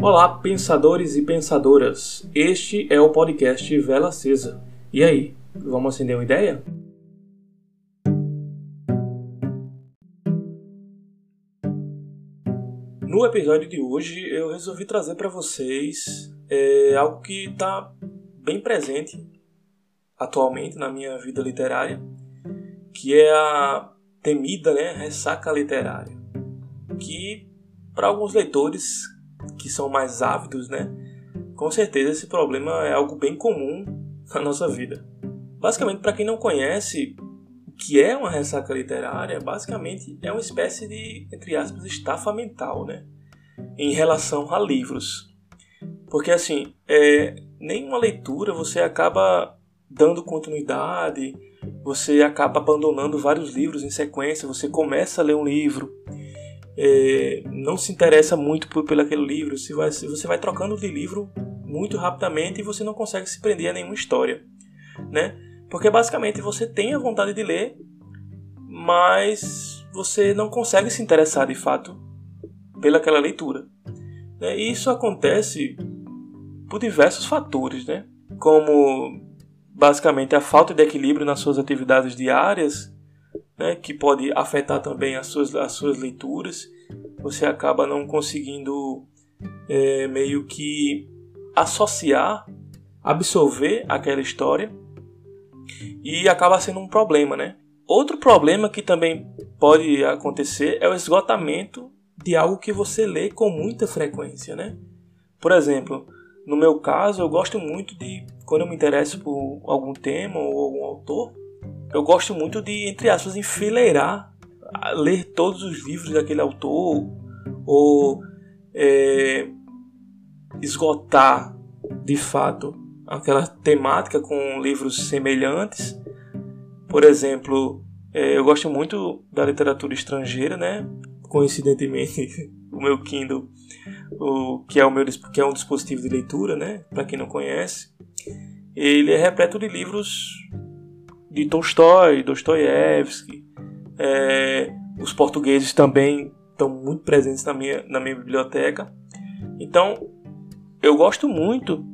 Olá, pensadores e pensadoras. Este é o podcast Vela Acesa. E aí, vamos acender uma ideia? No episódio de hoje, eu resolvi trazer para vocês é, algo que está bem presente atualmente na minha vida literária, que é a temida né, ressaca literária, que para alguns leitores que são mais ávidos, né? Com certeza esse problema é algo bem comum na nossa vida. Basicamente, para quem não conhece o que é uma ressaca literária, basicamente é uma espécie de, entre aspas, estafa mental, né? Em relação a livros. Porque assim, é, nenhuma leitura você acaba dando continuidade, você acaba abandonando vários livros em sequência, você começa a ler um livro é, não se interessa muito por, pelo aquele livro, você vai, você vai trocando de livro muito rapidamente e você não consegue se prender a nenhuma história, né? Porque basicamente você tem a vontade de ler, mas você não consegue se interessar de fato pelaquela leitura. Né? E isso acontece por diversos fatores, né? Como basicamente a falta de equilíbrio nas suas atividades diárias, né, que pode afetar também as suas, as suas leituras. Você acaba não conseguindo é, meio que associar, absorver aquela história e acaba sendo um problema, né? Outro problema que também pode acontecer é o esgotamento de algo que você lê com muita frequência, né? Por exemplo, no meu caso, eu gosto muito de, quando eu me interesso por algum tema ou algum autor, eu gosto muito de, entre aspas, enfileirar, ler todos os livros daquele autor, ou é, esgotar de fato aquela temática com livros semelhantes. Por exemplo, é, eu gosto muito da literatura estrangeira, né? Coincidentemente, o meu Kindle, o, que, é o meu, que é um dispositivo de leitura, né? Para quem não conhece, ele é repleto de livros de Tolstói, Dostoiévski. É, os portugueses também estão muito presentes na minha, na minha biblioteca. Então, eu gosto muito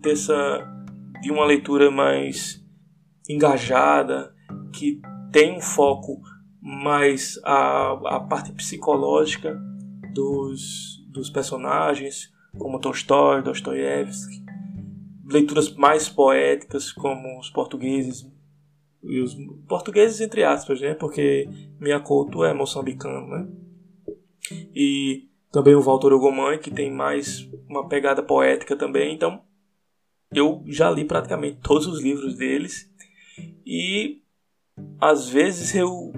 dessa de uma leitura mais engajada, que tem um foco mais a, a parte psicológica dos, dos personagens, como Tolstói, Dostoiévski. Leituras mais poéticas, como os portugueses e os portugueses entre aspas, né? Porque minha Couto é moçambicano, né? E também o Walter Ugomãe, que tem mais uma pegada poética também. Então, eu já li praticamente todos os livros deles e às vezes eu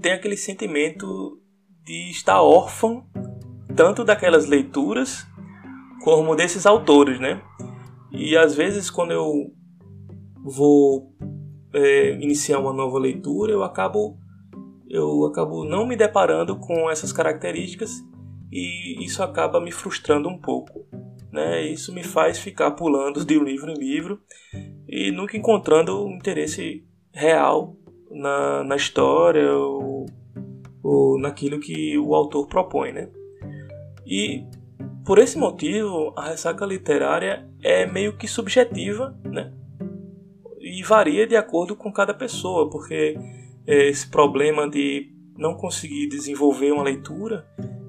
tenho aquele sentimento de estar órfão tanto daquelas leituras como desses autores, né? E às vezes quando eu vou é, iniciar uma nova leitura, eu acabo eu acabo não me deparando com essas características e isso acaba me frustrando um pouco. Né? Isso me faz ficar pulando de livro em livro e nunca encontrando um interesse real na, na história ou, ou naquilo que o autor propõe. Né? E por esse motivo, a ressaca literária é meio que subjetiva, né? E varia de acordo com cada pessoa, porque é, esse problema de não conseguir desenvolver uma leitura,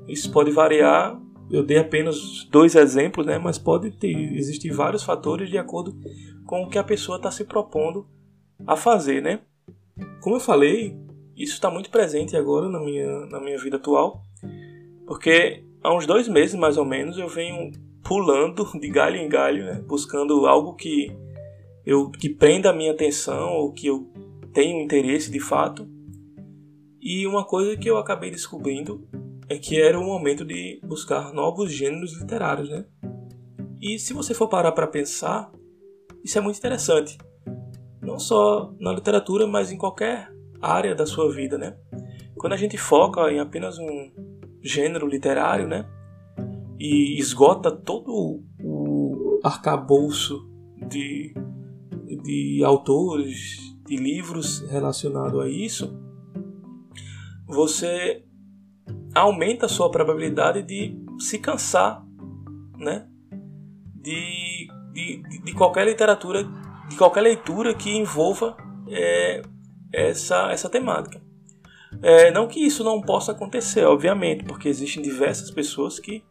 isso pode variar. Eu dei apenas dois exemplos, né, mas pode ter, existir vários fatores de acordo com o que a pessoa está se propondo a fazer, né? Como eu falei, isso está muito presente agora na minha, na minha vida atual, porque há uns dois meses mais ou menos eu venho pulando de galho em galho, né, buscando algo que eu que prenda a minha atenção ou que eu tenho interesse de fato. E uma coisa que eu acabei descobrindo é que era o momento de buscar novos gêneros literários, né? E se você for parar para pensar, isso é muito interessante. Não só na literatura, mas em qualquer área da sua vida, né? Quando a gente foca em apenas um gênero literário, né? E esgota todo o arcabouço de de autores, de livros relacionados a isso, você aumenta a sua probabilidade de se cansar né, de, de, de qualquer literatura, de qualquer leitura que envolva é, essa, essa temática. É, não que isso não possa acontecer, obviamente, porque existem diversas pessoas que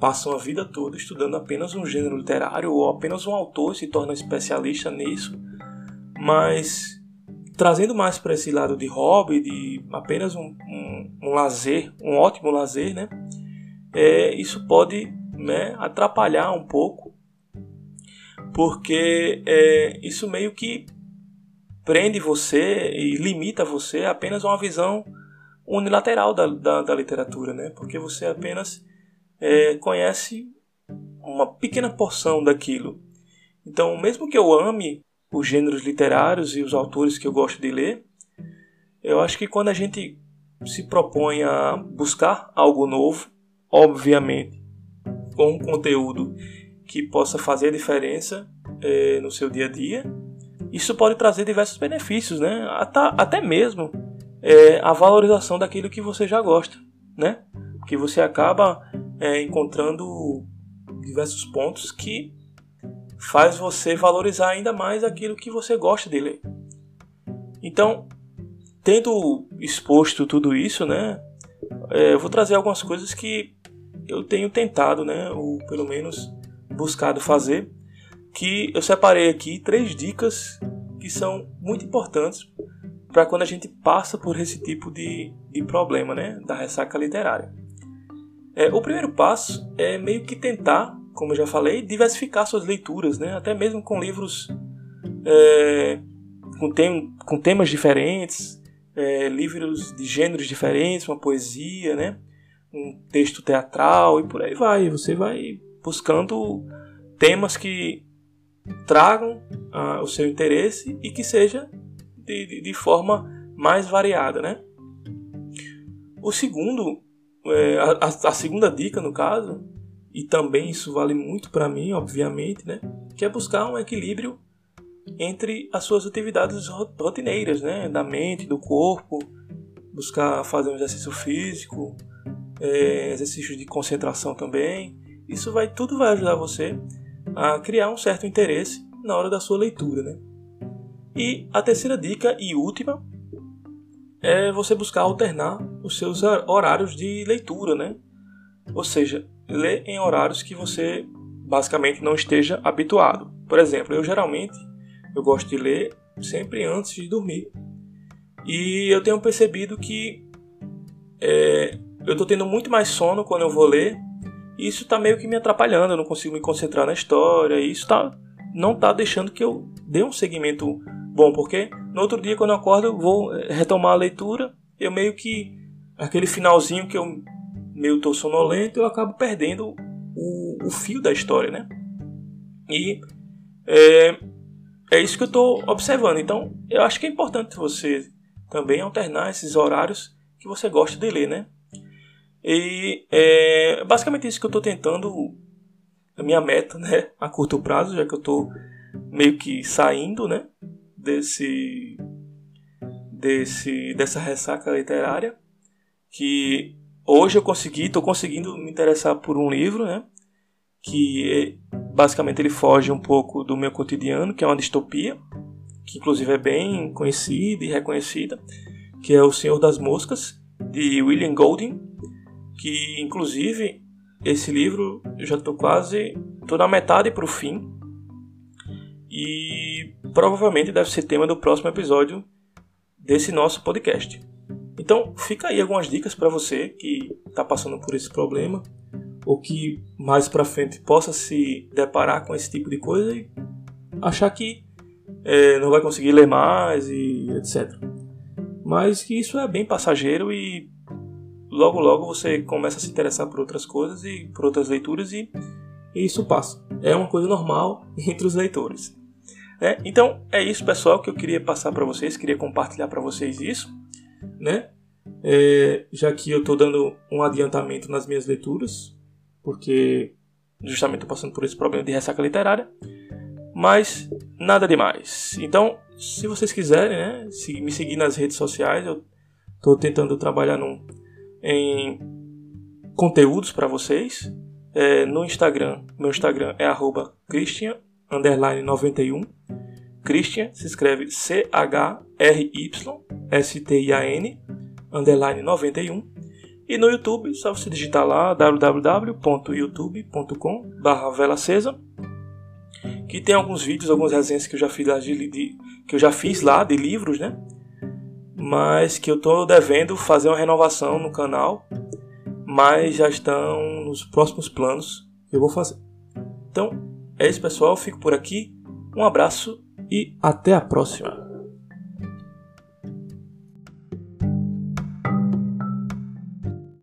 passam a vida toda estudando apenas um gênero literário ou apenas um autor e se torna especialista nisso, mas trazendo mais para esse lado de hobby, de apenas um, um, um lazer, um ótimo lazer, né? É, isso pode né, atrapalhar um pouco, porque é, isso meio que prende você e limita você a apenas uma visão unilateral da, da, da literatura, né? Porque você apenas é, conhece uma pequena porção daquilo. Então, mesmo que eu ame os gêneros literários e os autores que eu gosto de ler, eu acho que quando a gente se propõe a buscar algo novo, obviamente, com um conteúdo que possa fazer diferença é, no seu dia a dia, isso pode trazer diversos benefícios, né? Até, até mesmo é, a valorização daquilo que você já gosta, né? Que você acaba é, encontrando diversos pontos que faz você valorizar ainda mais aquilo que você gosta de ler. Então, tendo exposto tudo isso, né, é, eu vou trazer algumas coisas que eu tenho tentado, né, ou pelo menos buscado fazer, que eu separei aqui três dicas que são muito importantes para quando a gente passa por esse tipo de, de problema, né, da ressaca literária. É, o primeiro passo é meio que tentar, como eu já falei, diversificar suas leituras, né? até mesmo com livros é, com, tem, com temas diferentes, é, livros de gêneros diferentes, uma poesia, né? um texto teatral e por aí vai. Você vai buscando temas que tragam ah, o seu interesse e que seja de, de, de forma mais variada, né? O segundo é, a, a, segunda dica, no caso, e também isso vale muito para mim, obviamente, né? Que é buscar um equilíbrio entre as suas atividades rotineiras, né? Da mente, do corpo, buscar fazer um exercício físico, é, exercícios de concentração também. Isso vai tudo vai ajudar você a criar um certo interesse na hora da sua leitura, né? E a terceira dica e última é você buscar alternar os seus horários de leitura, né? Ou seja, ler em horários que você basicamente não esteja habituado. Por exemplo, eu geralmente eu gosto de ler sempre antes de dormir. E eu tenho percebido que é, eu estou tendo muito mais sono quando eu vou ler. E isso está meio que me atrapalhando, eu não consigo me concentrar na história. E isso tá, não está deixando que eu dê um segmento bom, porque no outro dia, quando eu acordo, eu vou eh, retomar a leitura. Eu meio que. Aquele finalzinho que eu meio tô sonolento, eu acabo perdendo o, o fio da história, né? E é, é isso que eu estou observando. Então, eu acho que é importante você também alternar esses horários que você gosta de ler, né? E é basicamente isso que eu estou tentando, a minha meta, né? A curto prazo, já que eu estou meio que saindo, né? desse, desse dessa ressaca literária que hoje eu consegui, estou conseguindo me interessar por um livro, né? Que basicamente ele foge um pouco do meu cotidiano, que é uma distopia, que inclusive é bem conhecida e reconhecida, que é O Senhor das Moscas, de William Golding, que inclusive esse livro eu já estou quase, estou na metade para o fim, e provavelmente deve ser tema do próximo episódio desse nosso podcast. Então, fica aí algumas dicas para você que está passando por esse problema ou que mais para frente possa se deparar com esse tipo de coisa e achar que é, não vai conseguir ler mais e etc. Mas que isso é bem passageiro e logo logo você começa a se interessar por outras coisas e por outras leituras e, e isso passa. É uma coisa normal entre os leitores. Né? Então é isso, pessoal, que eu queria passar para vocês, queria compartilhar para vocês isso, né? É, já que eu estou dando um adiantamento nas minhas leituras, porque justamente estou passando por esse problema de ressaca literária, mas nada demais. Então, se vocês quiserem, né, me seguir nas redes sociais, eu estou tentando trabalhar num, em conteúdos para vocês é, no Instagram, meu Instagram é arroba Christian, 91. Christian se escreve C-H-R-Y-S-T-I-A-N, underline 91. E no YouTube, só você digitar lá www.youtube.com barra vela acesa que tem alguns vídeos, algumas resenhas que eu já fiz lá de, de, que eu já fiz lá de livros, né? Mas que eu estou devendo fazer uma renovação no canal, mas já estão nos próximos planos que eu vou fazer. Então, é isso pessoal, fico por aqui. Um abraço e até a próxima.